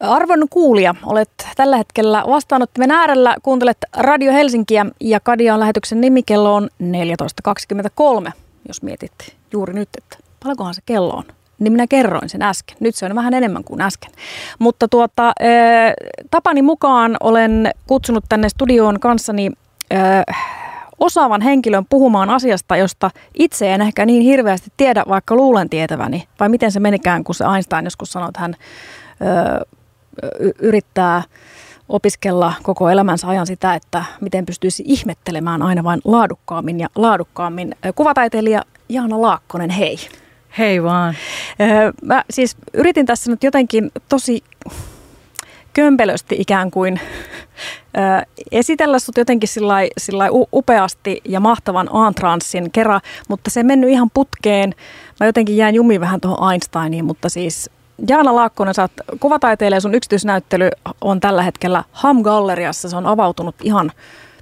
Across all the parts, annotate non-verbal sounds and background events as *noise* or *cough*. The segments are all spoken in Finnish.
Arvon kuulija, olet tällä hetkellä vastaanottimen äärellä, kuuntelet Radio Helsinkiä ja Kadian lähetyksen nimikello on 14.23, jos mietit juuri nyt, että paljonkohan se kello on. Niin minä kerroin sen äsken. Nyt se on vähän enemmän kuin äsken. Mutta tuota, tapani mukaan olen kutsunut tänne studioon kanssani osaavan henkilön puhumaan asiasta, josta itse en ehkä niin hirveästi tiedä, vaikka luulen tietäväni. Vai miten se menikään, kun se Einstein joskus sanoi, että hän yrittää opiskella koko elämänsä ajan sitä, että miten pystyisi ihmettelemään aina vain laadukkaammin ja laadukkaammin. Kuvataiteilija Jaana Laakkonen, hei. Hei vaan. Mä siis yritin tässä nyt jotenkin tosi kömpelösti ikään kuin esitellä sut jotenkin sillä upeasti ja mahtavan Antranssin kerran, mutta se mennyt ihan putkeen. Mä jotenkin jään jumiin vähän tuohon Einsteiniin, mutta siis Jaana Laakkonen, sä oot kuvataiteilija, sun yksityisnäyttely on tällä hetkellä Ham-galleriassa. Se on avautunut ihan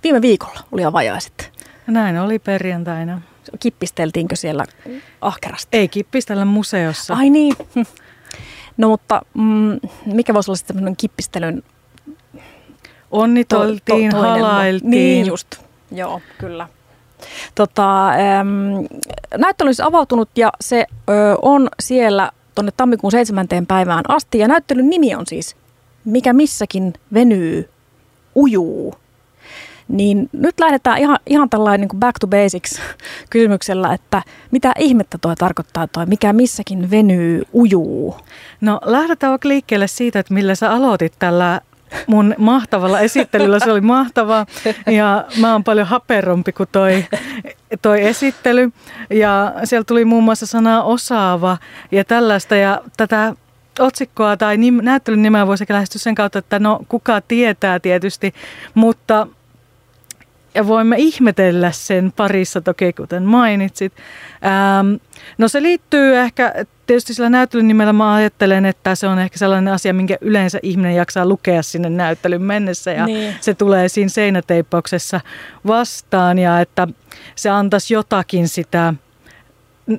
viime viikolla, oli avajaiset. Näin oli perjantaina. Kippisteltiinkö siellä ahkerasti? Ei kippistellä museossa. Ai niin. *laughs* No mutta mm, mikä voisi olla sitten kippistelyn? Onnitoltiin, to, to, halailtiin. Niin just, joo, kyllä. Tota, ähm, näyttely olisi avautunut ja se ö, on siellä tuonne tammikuun 7. päivään asti. Ja näyttelyn nimi on siis Mikä missäkin venyy, ujuu. Niin nyt lähdetään ihan, ihan tällainen niin back to basics *laughs* kysymyksellä, että mitä ihmettä toi tarkoittaa toi, mikä missäkin venyy, ujuu? No lähdetään liikkeelle siitä, että millä sä aloitit tällä mun mahtavalla esittelyllä. Se oli mahtavaa ja mä oon paljon haperompi kuin toi, toi esittely. Ja siellä tuli muun muassa sana osaava ja tällaista ja tätä otsikkoa tai nim, näyttelyn nimeä voisi lähestyä sen kautta, että no kuka tietää tietysti, mutta ja voimme ihmetellä sen parissa toki, kuten mainitsit. Ähm, no se liittyy ehkä, tietysti sillä näyttelyn nimellä mä ajattelen, että se on ehkä sellainen asia, minkä yleensä ihminen jaksaa lukea sinne näyttelyn mennessä ja niin. se tulee siinä seinäteippauksessa vastaan ja että se antaisi jotakin sitä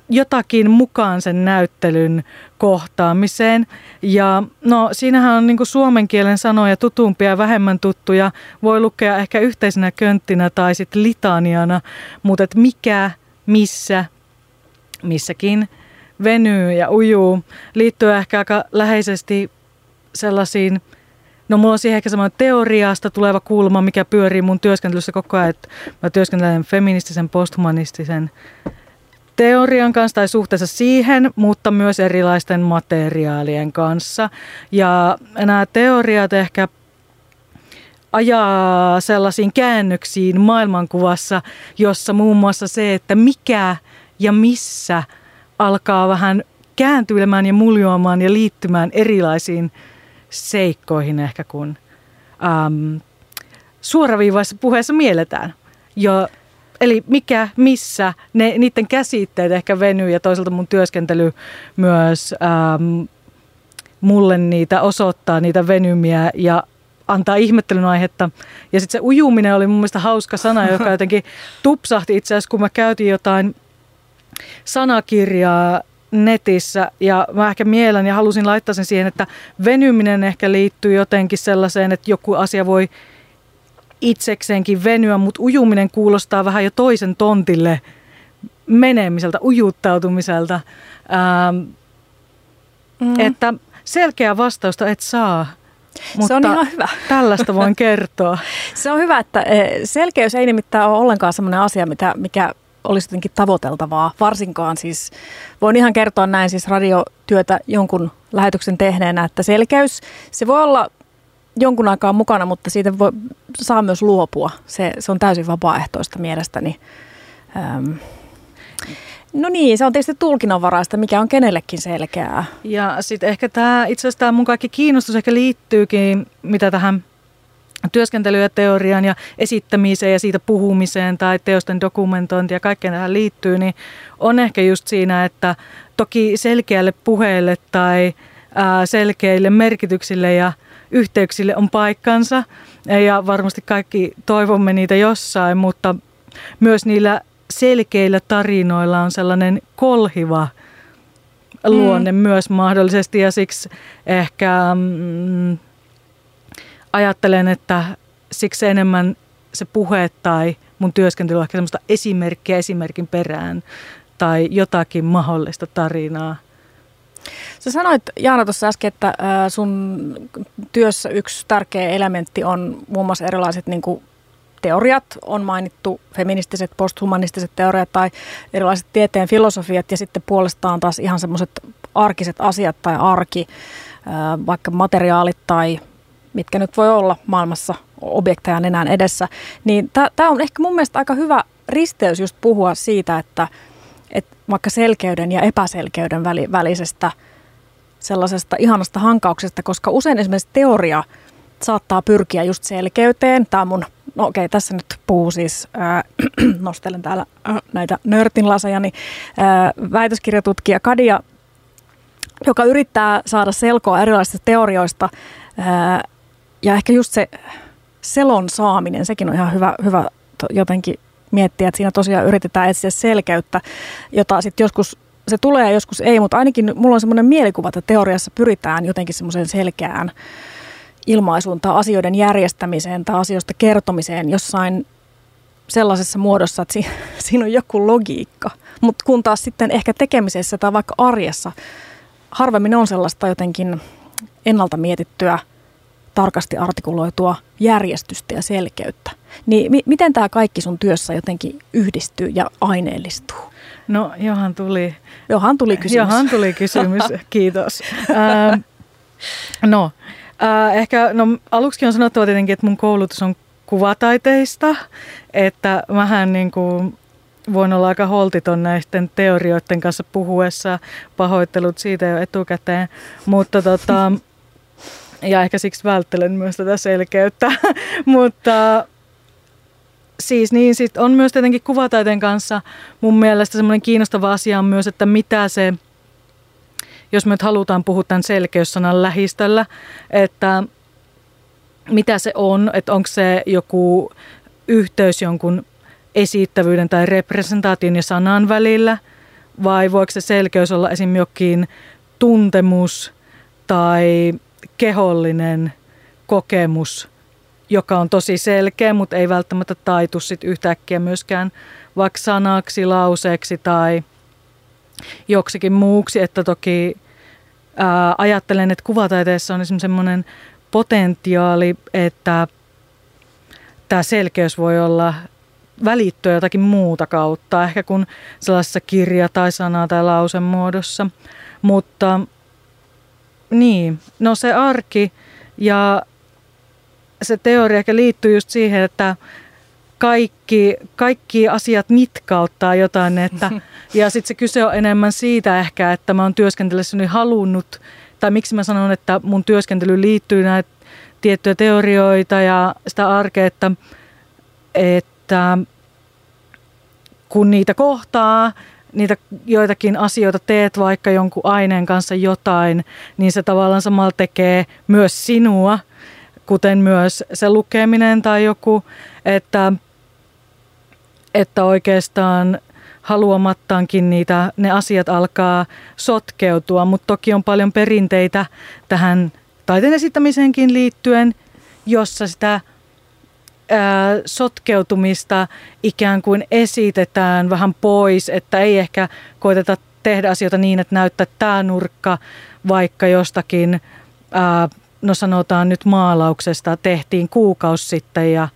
jotakin mukaan sen näyttelyn kohtaamiseen. Ja no siinähän on niin suomen kielen sanoja tutumpia ja vähemmän tuttuja. Voi lukea ehkä yhteisenä könttinä tai sitten litaniana, mutta et mikä, missä, missäkin venyy ja ujuu liittyy ehkä aika läheisesti sellaisiin No mulla on siihen ehkä semmoinen teoriasta tuleva kulma, mikä pyörii mun työskentelyssä koko ajan. Että mä työskentelen feministisen, posthumanistisen teorian kanssa tai suhteessa siihen, mutta myös erilaisten materiaalien kanssa. Ja nämä teoriat ehkä ajaa sellaisiin käännöksiin maailmankuvassa, jossa muun muassa se, että mikä ja missä alkaa vähän kääntyilemään ja muljoamaan ja liittymään erilaisiin seikkoihin ehkä kuin äm, suoraviivaisessa puheessa mielletään. Ja eli mikä, missä, ne, niiden käsitteet ehkä venyy ja toisaalta mun työskentely myös ähm, mulle niitä osoittaa, niitä venymiä ja antaa ihmettelyn aihetta. Ja sitten se ujuminen oli mun mielestä hauska sana, *laughs* joka jotenkin tupsahti itse asiassa, kun mä käytin jotain sanakirjaa netissä ja mä ehkä mielen ja halusin laittaa sen siihen, että venyminen ehkä liittyy jotenkin sellaiseen, että joku asia voi itsekseenkin venyä, mutta ujuminen kuulostaa vähän jo toisen tontille menemiseltä, ujuttautumiselta. Ähm, mm. Että selkeä vastausta et saa. Mutta se on ihan hyvä. *laughs* Tällaista voin kertoa. se on hyvä, että eh, selkeys ei nimittäin ole ollenkaan sellainen asia, mitä, mikä olisi jotenkin tavoiteltavaa. Varsinkaan siis, voin ihan kertoa näin siis radiotyötä jonkun lähetyksen tehneenä, että selkeys, se voi olla jonkun aikaa mukana, mutta siitä voi, saa myös luopua. Se, se on täysin vapaaehtoista mielestäni. Öm. No niin, se on tietysti tulkinnanvaraista, mikä on kenellekin selkeää. Ja sitten ehkä tämä, itse asiassa tämä mun kaikki kiinnostus ehkä liittyykin, mitä tähän työskentelyyn ja teorian ja esittämiseen ja siitä puhumiseen tai teosten dokumentointi ja kaikkeen tähän liittyy, niin on ehkä just siinä, että toki selkeälle puheelle tai selkeille merkityksille ja yhteyksille on paikkansa ja varmasti kaikki toivomme niitä jossain, mutta myös niillä selkeillä tarinoilla on sellainen kolhiva luonne mm. myös mahdollisesti ja siksi ehkä mm, ajattelen, että siksi enemmän se puhe tai mun työskentely on ehkä semmoista esimerkkiä esimerkin perään tai jotakin mahdollista tarinaa. Sä sanoit Jaana tuossa äsken, että sun työssä yksi tärkeä elementti on muun muassa erilaiset niin kuin teoriat, on mainittu feministiset, posthumanistiset teoriat tai erilaiset tieteen filosofiat ja sitten puolestaan taas ihan semmoiset arkiset asiat tai arki, vaikka materiaalit tai mitkä nyt voi olla maailmassa objekteja enää edessä, niin tämä on ehkä mun mielestä aika hyvä risteys just puhua siitä, että, että vaikka selkeyden ja epäselkeyden välisestä sellaisesta ihanasta hankauksesta, koska usein esimerkiksi teoria saattaa pyrkiä just selkeyteen. Tämä mun, no okei, tässä nyt puhuu siis, äh, *clears throat* nostelen täällä äh, näitä nörtinlaseja, niin väitöskirjatutkija Kadia, joka yrittää saada selkoa erilaisista teorioista äh, ja ehkä just se selon saaminen, sekin on ihan hyvä, hyvä jotenkin miettiä, että siinä tosiaan yritetään etsiä selkeyttä, jota sitten joskus se tulee ja joskus ei, mutta ainakin mulla on semmoinen mielikuva, että teoriassa pyritään jotenkin semmoiseen selkeään ilmaisuun tai asioiden järjestämiseen tai asioista kertomiseen jossain sellaisessa muodossa, että *laughs* siinä on joku logiikka. Mutta kun taas sitten ehkä tekemisessä tai vaikka arjessa harvemmin on sellaista jotenkin ennalta mietittyä, tarkasti artikuloitua järjestystä ja selkeyttä. Niin mi- miten tämä kaikki sun työssä jotenkin yhdistyy ja aineellistuu? No Johan tuli. Johan tuli kysymys. Johan tuli kysymys, *laughs* kiitos. Äh, no, äh, ehkä no, aluksi on sanottava tietenkin, että mun koulutus on kuvataiteista, että vähän niin kuin voin olla aika holtiton näisten teorioiden kanssa puhuessa, pahoittelut siitä jo etukäteen, mutta tota, *laughs* ja ehkä siksi välttelen myös tätä selkeyttä, *laughs* mutta siis niin, sit on myös tietenkin kuvataiteen kanssa mun mielestä semmoinen kiinnostava asia on myös, että mitä se, jos me nyt halutaan puhua tämän selkeyssanan lähistöllä, että mitä se on, että onko se joku yhteys jonkun esittävyyden tai representaation ja sanan välillä, vai voiko se selkeys olla esim. jokin tuntemus tai kehollinen kokemus, joka on tosi selkeä, mutta ei välttämättä taitu sit yhtäkkiä myöskään vaikka sanaksi, lauseeksi tai joksikin muuksi. Että toki ää, ajattelen, että kuvataiteessa on esimerkiksi semmoinen potentiaali, että tämä selkeys voi olla välittyä jotakin muuta kautta, ehkä kuin sellaisessa kirja- tai sana- tai lausemuodossa. Mutta niin, no se arki ja se teoria ehkä liittyy just siihen, että kaikki, kaikki asiat nitkauttaa jotain. Että, *laughs* ja sitten se kyse on enemmän siitä ehkä, että mä oon työskentelyssäni halunnut, tai miksi mä sanon, että mun työskentely liittyy näitä tiettyjä teorioita ja sitä arkea, että, että kun niitä kohtaa, niitä joitakin asioita teet vaikka jonkun aineen kanssa jotain, niin se tavallaan samalla tekee myös sinua, kuten myös se lukeminen tai joku, että, että oikeastaan haluamattaankin niitä, ne asiat alkaa sotkeutua, mutta toki on paljon perinteitä tähän taiteen esittämiseenkin liittyen, jossa sitä sotkeutumista ikään kuin esitetään vähän pois, että ei ehkä koiteta tehdä asioita niin, että näyttää tämä nurkka vaikka jostakin, ää, no sanotaan nyt maalauksesta, tehtiin kuukausi sitten ja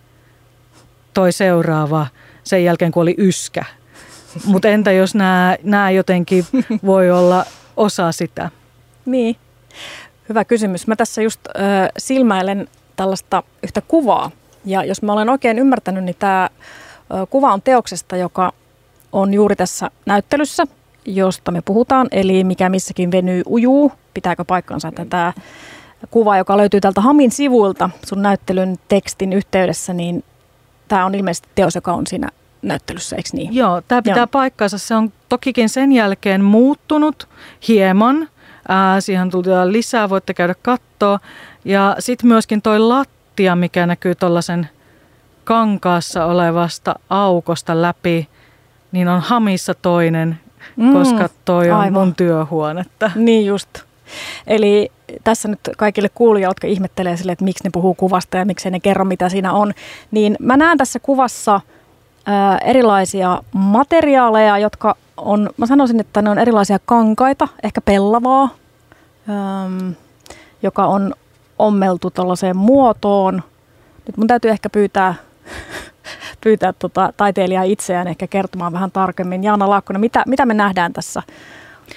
toi seuraava sen jälkeen, kun oli yskä. Mutta entä jos nämä jotenkin voi olla osa sitä? Niin, hyvä kysymys. Mä tässä just äh, silmäilen tällaista yhtä kuvaa, ja jos mä olen oikein ymmärtänyt, niin tämä kuva on teoksesta, joka on juuri tässä näyttelyssä, josta me puhutaan, eli mikä missäkin venyy ujuu. Pitääkö paikkansa, että tämä kuva, joka löytyy tältä Hamin sivuilta sun näyttelyn tekstin yhteydessä, niin tämä on ilmeisesti teos, joka on siinä näyttelyssä, eikö niin? Joo, tämä pitää Joo. paikkansa. Se on tokikin sen jälkeen muuttunut hieman. Ää, siihen tuli lisää, voitte käydä katsoa. Ja sitten myöskin toi lattia lattia, mikä näkyy tuollaisen kankaassa olevasta aukosta läpi, niin on hamissa toinen mm, koska toi on aivan. mun työhuonetta. Niin just. Eli tässä nyt kaikille kuulijoille, jotka ihmettelee sille, että miksi ne puhuu kuvasta ja miksi ne kerro, mitä siinä on, niin mä näen tässä kuvassa ää, erilaisia materiaaleja, jotka on, mä sanoisin, että ne on erilaisia kankaita, ehkä pellavaa, äm, joka on ommeltu tällaiseen muotoon. Nyt mun täytyy ehkä pyytää, *laughs* pyytää tota, taiteilijaa itseään ehkä kertomaan vähän tarkemmin. Jaana Laakkonen, mitä, mitä me nähdään tässä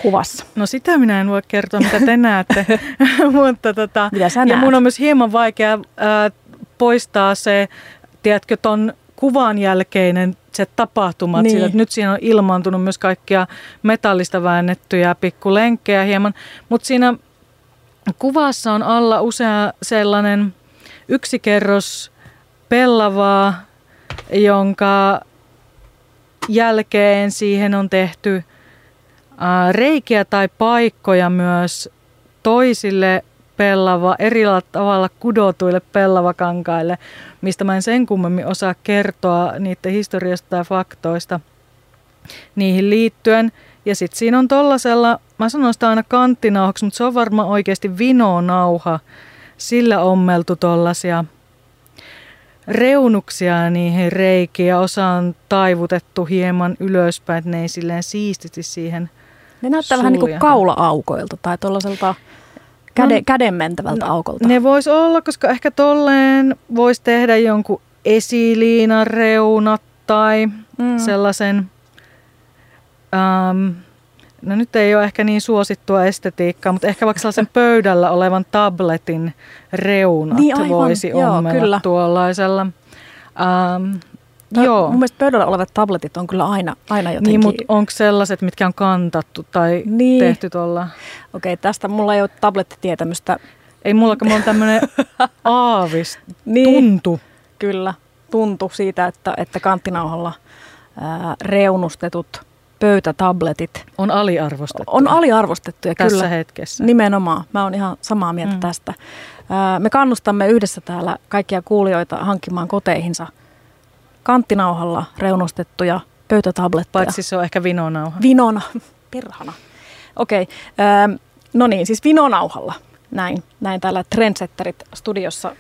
kuvassa? No sitä minä en voi kertoa, mitä te *laughs* näette. *laughs* Mutta tota, mitä sä ja näet? mun on myös hieman vaikea äh, poistaa se, tiedätkö, ton kuvan jälkeinen se tapahtumat, niin. Siitä, että nyt siinä on ilmaantunut myös kaikkia metallista väännettyjä pikkulenkkejä hieman, mutta siinä kuvassa on alla usea sellainen yksi kerros pellavaa, jonka jälkeen siihen on tehty reikiä tai paikkoja myös toisille pellava, eri tavalla kudotuille pellavakankaille, mistä mä en sen kummemmin osaa kertoa niiden historiasta tai faktoista niihin liittyen. Ja sitten siinä on tollasella, mä sanon sitä aina kanttinauhaksi, mutta se on varmaan oikeasti vinonauha. Sillä ommeltu tollasia reunuksia niihin reikiin ja osa on taivutettu hieman ylöspäin, että ne ei silleen siististi siihen Ne näyttää vähän niin kuin kaula-aukoilta tai tuollaiselta käde, no, käden mentävältä no, aukolta. Ne vois olla, koska ehkä tolleen voisi tehdä jonkun esiliinan reunat tai mm. sellaisen, um, no nyt ei ole ehkä niin suosittua estetiikkaa, mutta ehkä vaikka sellaisen *laughs* pöydällä olevan tabletin reunat niin, aivan, voisi joo, kyllä. tuollaisella. Um, No, Joo. Mun mielestä pöydällä olevat tabletit on kyllä aina, aina jotenkin... Niin, mutta onko sellaiset, mitkä on kantattu tai niin. tehty tuolla? Okei, okay, tästä mulla ei ole tablettitietämystä. Ei mullakaan, mulla on tämmöinen *laughs* aavis, niin. tuntu. Kyllä, tuntu siitä, että, että kanttinauhalla ää, reunustetut pöytätabletit on aliarvostettu. On aliarvostettuja, Tässä kyllä. hetkessä. Nimenomaan. Mä oon ihan samaa mieltä mm. tästä. Me kannustamme yhdessä täällä kaikkia kuulijoita hankkimaan koteihinsa – kanttinauhalla reunustettuja pöytätabletteja. Paitsi se on ehkä vinonauha. Vinona, *laughs* perhana. Okei, okay. No niin, siis vinonauhalla. Näin, näin täällä trendsetterit studiossa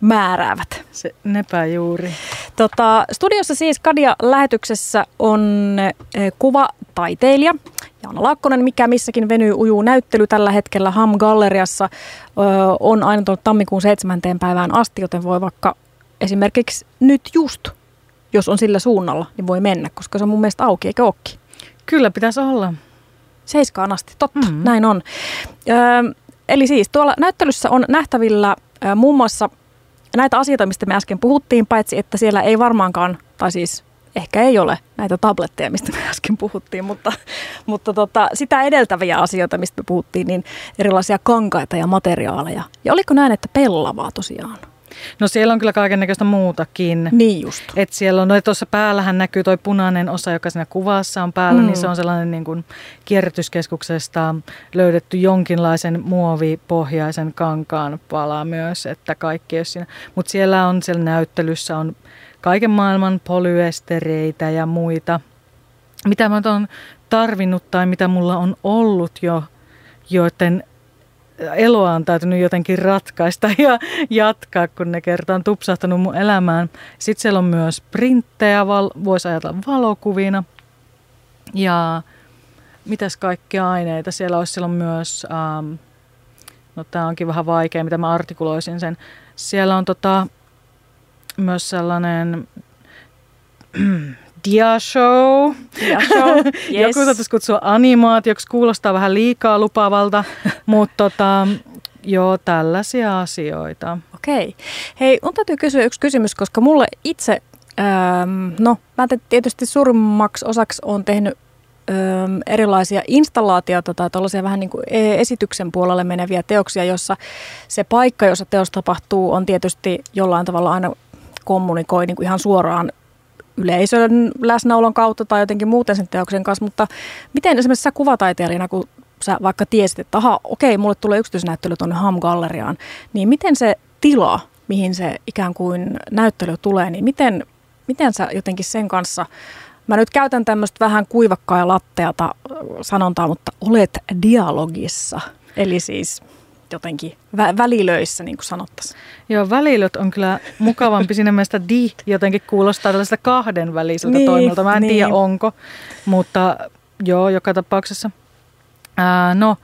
määräävät. Se nepä juuri. Tota, studiossa siis Kadia-lähetyksessä on äh, kuvataiteilija Jaana Laakkonen, mikä missäkin venyy ujuu näyttely tällä hetkellä Ham Galleriassa. Äh, on aina tullut tammikuun 7. päivään asti, joten voi vaikka esimerkiksi nyt just, jos on sillä suunnalla, niin voi mennä, koska se on mun mielestä auki, eikä ookin. Kyllä pitäisi olla. Seiskaan asti, totta, mm-hmm. näin on. Ö, eli siis tuolla näyttelyssä on nähtävillä ö, muun muassa näitä asioita, mistä me äsken puhuttiin, paitsi että siellä ei varmaankaan, tai siis ehkä ei ole näitä tabletteja, mistä me äsken puhuttiin, mutta, mutta tota, sitä edeltäviä asioita, mistä me puhuttiin, niin erilaisia kankaita ja materiaaleja. Ja oliko näin, että pellavaa tosiaan? No siellä on kyllä kaiken näköistä muutakin. Niin just. Et siellä on, no tuossa päällähän näkyy toi punainen osa, joka siinä kuvassa on päällä, mm. niin se on sellainen niin kuin kierrätyskeskuksesta löydetty jonkinlaisen muovipohjaisen kankaan pala myös, että kaikki jos siinä. Mutta siellä on, siellä näyttelyssä on kaiken maailman polyestereitä ja muita, mitä mä oon tarvinnut tai mitä mulla on ollut jo, joiden eloa on täytynyt jotenkin ratkaista *laughs* ja jatkaa, kun ne kertaan on tupsahtanut mun elämään. Sitten siellä on myös printtejä, val- voisi ajatella valokuvina. Ja mitäs kaikkia aineita siellä olisi. Siellä on myös, ähm, no tämä onkin vähän vaikea, mitä mä artikuloisin sen. Siellä on tota, myös sellainen *clears throat* Dia-show. Dia-show, *laughs* yes. Joku saattaisi kutsua animaatioksi, kuulostaa vähän liikaa lupavalta, *laughs* mutta tota, joo, tällaisia asioita. Okei. Hei, mun täytyy kysyä yksi kysymys, koska mulle itse, ähm, no mä tietysti suurimmaksi osaksi on tehnyt ähm, erilaisia installaatioita tai tällaisia vähän niin kuin e-, esityksen puolelle meneviä teoksia, jossa se paikka, jossa teos tapahtuu, on tietysti jollain tavalla aina kommunikoi niin kuin ihan suoraan yleisön läsnäolon kautta tai jotenkin muuten sen teoksen kanssa, mutta miten esimerkiksi sä kuvataiteilijana, kun sä vaikka tiesit, että aha, okei, mulle tulee yksityisnäyttely tuonne Ham-galleriaan, niin miten se tila, mihin se ikään kuin näyttely tulee, niin miten, miten sä jotenkin sen kanssa Mä nyt käytän tämmöistä vähän kuivakkaa ja latteata sanontaa, mutta olet dialogissa. Eli siis jotenkin vä- välilöissä, niin kuin sanottaisiin. Joo, välilöt on kyllä mukavampi siinä mielessä, di jotenkin kuulostaa tällaista kahden väliseltä niin, toimilta. Mä en niin. tiedä onko, mutta joo, joka tapauksessa. Ää, no,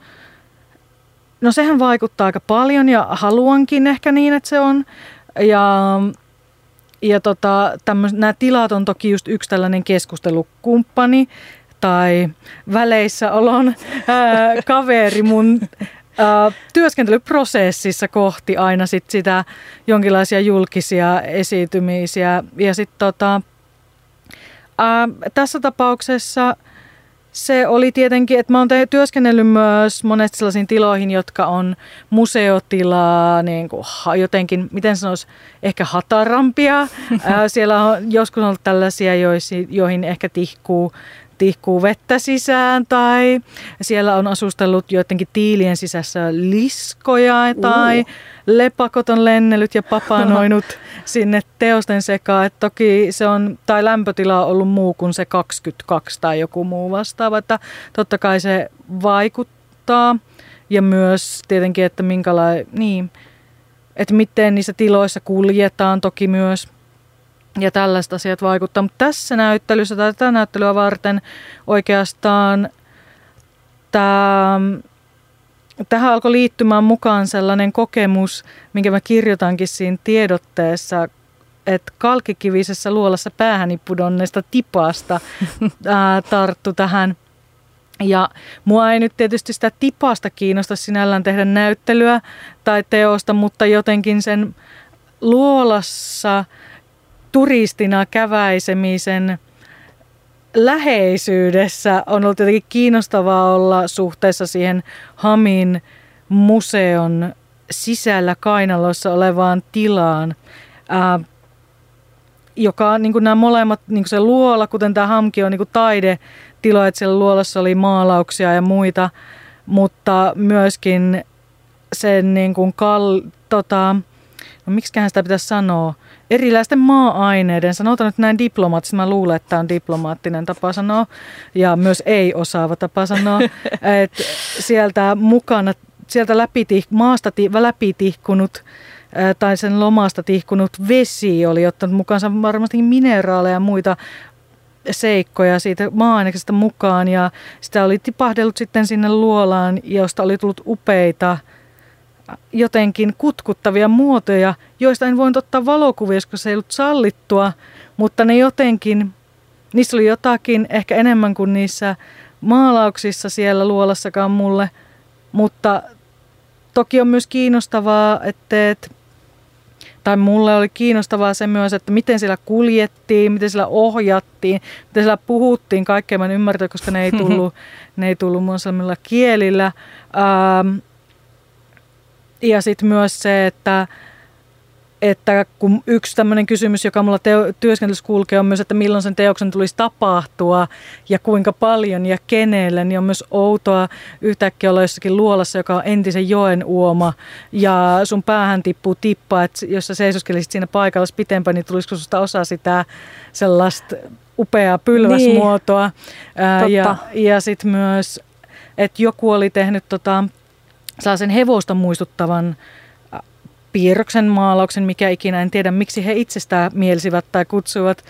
no sehän vaikuttaa aika paljon ja haluankin ehkä niin, että se on. Ja, ja tota, nämä tilat on toki just yksi tällainen keskustelukumppani tai väleissä olon ää, kaveri mun työskentelyprosessissa kohti aina sit sitä jonkinlaisia julkisia esiintymisiä. Ja sit tota, ää, tässä tapauksessa – se oli tietenkin, että mä oon työskennellyt myös monesti sellaisiin tiloihin, jotka on museotilaa, niin kuin jotenkin, miten sanoisi, ehkä hatarampia. *laughs* Siellä on joskus ollut tällaisia, joihin ehkä tihkuu tihkuu vettä sisään tai siellä on asustellut joidenkin tiilien sisässä liskoja tai uh. lepakot on lennellyt ja papanoinut *laughs* sinne teosten sekaan. Et toki se on, tai lämpötila on ollut muu kuin se 22 tai joku muu vastaava, että totta kai se vaikuttaa ja myös tietenkin, että minkälainen, niin, että miten niissä tiloissa kuljetaan toki myös – ja tällaiset asiat vaikuttaa. Mutta tässä näyttelyssä tai tätä näyttelyä varten oikeastaan tämä, tähän alkoi liittymään mukaan sellainen kokemus, minkä mä kirjoitankin siinä tiedotteessa, että kalkikivisessä luolassa päähäni pudonneesta tipasta *laughs* ää, tarttu tähän. Ja mua ei nyt tietysti sitä tipasta kiinnosta sinällään tehdä näyttelyä tai teosta, mutta jotenkin sen luolassa – turistina käväisemisen läheisyydessä on ollut jotenkin kiinnostavaa olla suhteessa siihen Hamin museon sisällä kainalossa olevaan tilaan, ää, joka niin nämä molemmat, niin se luola, kuten tämä Hamki on niin kuin taidetila, että siellä luolassa oli maalauksia ja muita, mutta myöskin sen niin kuin kal, tota, no miksiköhän sitä pitäisi sanoa, erilaisten maa-aineiden, sanotaan nyt näin diplomaattisesti, mä luulen, että tämä on diplomaattinen tapa sanoa ja myös ei-osaava tapa sanoa, *laughs* että sieltä mukana, sieltä läpi, maasta läpi tihkunut tai sen lomasta tihkunut vesi oli ottanut mukaansa varmasti mineraaleja ja muita seikkoja siitä maa mukaan ja sitä oli tipahdellut sitten sinne luolaan, josta oli tullut upeita – jotenkin kutkuttavia muotoja, joista en voinut ottaa valokuvia, koska se ei ollut sallittua, mutta ne jotenkin, niissä oli jotakin ehkä enemmän kuin niissä maalauksissa siellä luolassakaan mulle, mutta toki on myös kiinnostavaa, että, tai mulle oli kiinnostavaa se myös, että miten siellä kuljettiin, miten siellä ohjattiin, miten siellä puhuttiin, kaikkea mä en ymmärtä, koska ne ei tullut, *laughs* ne ei tullut mun kielillä. Ähm, ja sitten myös se, että, että kun yksi tämmöinen kysymys, joka mulla teo, työskentelyssä kulkee, on myös, että milloin sen teoksen tulisi tapahtua ja kuinka paljon ja kenelle, niin on myös outoa yhtäkkiä olla jossakin luolassa, joka on entisen joen uoma ja sun päähän tippuu tippa, että jos sä seisoskelisit siinä paikalla pitempään, niin tulisiko susta osa sitä sellaista upeaa pylväsmuotoa. Niin. ja ja sitten myös, että joku oli tehnyt tota, sellaisen hevosta muistuttavan piirroksen maalauksen, mikä ikinä, en tiedä miksi he itsestään mielsivät tai kutsuivat.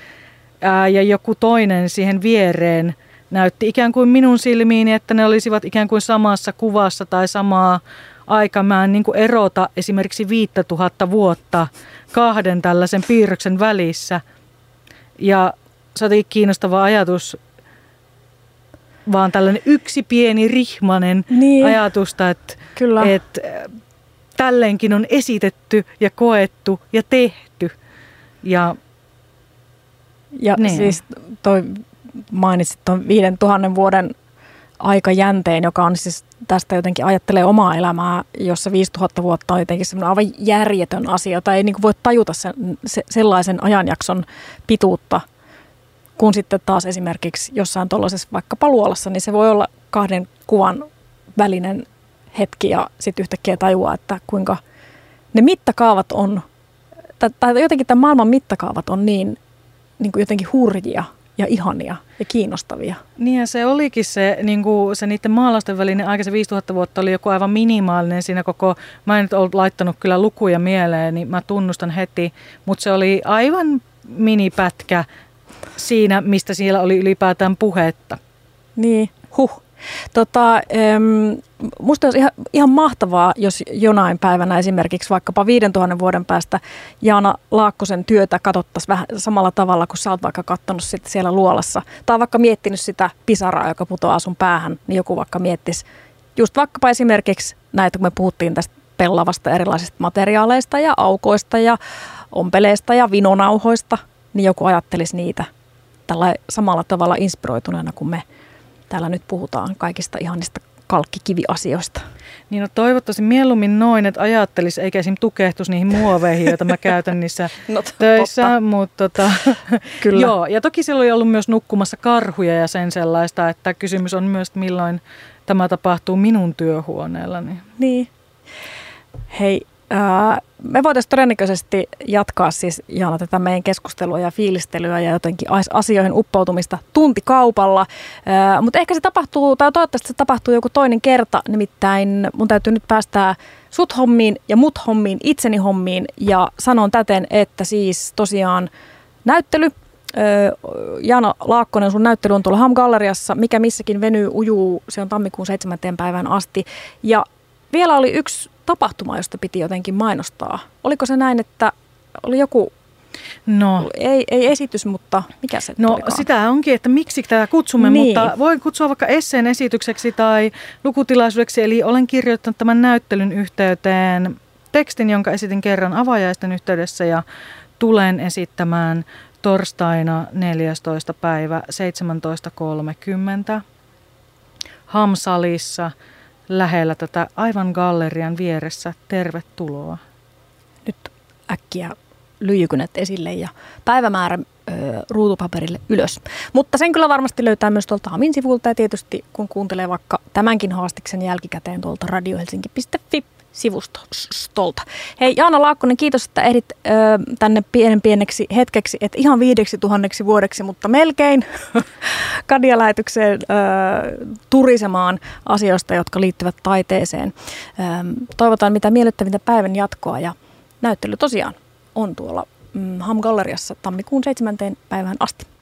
Ää, ja joku toinen siihen viereen näytti ikään kuin minun silmiini, että ne olisivat ikään kuin samassa kuvassa tai samaa aikaa. Mä en niin kuin erota esimerkiksi 5000 vuotta kahden tällaisen piirroksen välissä. Ja se oli kiinnostava ajatus vaan tällainen yksi pieni rihmanen niin. ajatusta, että, Kyllä. että tälleenkin on esitetty ja koettu ja tehty. Ja, ja niin. siis toi mainitsit tuon 5000 vuoden aikajänteen, joka on siis tästä jotenkin ajattelee omaa elämää, jossa 5000 vuotta on jotenkin semmoinen aivan järjetön asia, tai ei niin voi tajuta sen, se, sellaisen ajanjakson pituutta – kun sitten taas esimerkiksi jossain tuollaisessa vaikka paluolassa, niin se voi olla kahden kuvan välinen hetki ja sitten yhtäkkiä tajuaa, että kuinka ne mittakaavat on, tai jotenkin tämän maailman mittakaavat on niin, niin kuin jotenkin hurjia ja ihania ja kiinnostavia. Niin ja se olikin se, niin kuin se niiden maalausten välinen aika se 5000 vuotta oli joku aivan minimaalinen siinä koko, mä en nyt ollut laittanut kyllä lukuja mieleen, niin mä tunnustan heti, mutta se oli aivan minipätkä siinä, mistä siellä oli ylipäätään puhetta. Niin, huh. Tota, ähm, musta olisi ihan, ihan mahtavaa, jos jonain päivänä esimerkiksi vaikkapa 5000 vuoden päästä Jaana Laakkosen työtä katsottaisiin vähän samalla tavalla kuin sä oot vaikka katsonut sitä siellä luolassa. Tai vaikka miettinyt sitä pisaraa, joka putoaa sun päähän, niin joku vaikka miettisi just vaikkapa esimerkiksi näitä, kun me puhuttiin tästä pellavasta erilaisista materiaaleista ja aukoista ja ompeleista ja vinonauhoista, niin joku ajattelisi niitä tällä samalla tavalla inspiroituneena kuin me täällä nyt puhutaan kaikista ihanista kalkkikiviasioista. Niin no toivottavasti mieluummin noin, että ajattelisi eikä esim. tukehtus niihin muoveihin, joita mä käytän niissä *laughs* no, töissä. Mutta tota, *laughs* Kyllä. joo, ja toki siellä oli ollut myös nukkumassa karhuja ja sen sellaista, että kysymys on myös, milloin tämä tapahtuu minun työhuoneellani. Niin. Hei, me voitaisiin todennäköisesti jatkaa siis Jaana tätä meidän keskustelua ja fiilistelyä ja jotenkin asioihin uppoutumista tuntikaupalla. Mutta ehkä se tapahtuu, tai toivottavasti se tapahtuu joku toinen kerta, nimittäin mun täytyy nyt päästää sut hommiin ja mut hommiin, itseni hommiin ja sanon täten, että siis tosiaan näyttely, Jaana Laakkonen, sun näyttely on tuolla Ham-galleriassa, mikä missäkin venyy, ujuu, se on tammikuun 7. päivän asti. Ja vielä oli yksi tapahtuma, josta piti jotenkin mainostaa. Oliko se näin, että oli joku No. Ei, ei esitys, mutta mikä se No olikaan? sitä onkin, että miksi tätä kutsumme, niin. mutta voi kutsua vaikka esseen esitykseksi tai lukutilaisuudeksi. Eli olen kirjoittanut tämän näyttelyn yhteyteen tekstin, jonka esitin kerran avajaisten yhteydessä ja tulen esittämään torstaina 14. päivä 17.30 Hamsalissa – lähellä tätä aivan gallerian vieressä. Tervetuloa. Nyt äkkiä lyijykynät esille ja päivämäärä ö, ruutupaperille ylös. Mutta sen kyllä varmasti löytää myös tuolta Hamin sivulta ja tietysti kun kuuntelee vaikka tämänkin haastiksen jälkikäteen tuolta radiohelsinki.fi sivustolta. Hei Jaana Laakkonen, kiitos, että ehdit ö, tänne pienen pieneksi hetkeksi, että ihan viideksi tuhanneksi vuodeksi, mutta melkein *laughs* Kadia-lähetykseen ö, turisemaan asioista, jotka liittyvät taiteeseen. Ö, toivotaan mitä miellyttävintä päivän jatkoa ja näyttely tosiaan on tuolla mm, Ham Galleriassa tammikuun 7. päivään asti.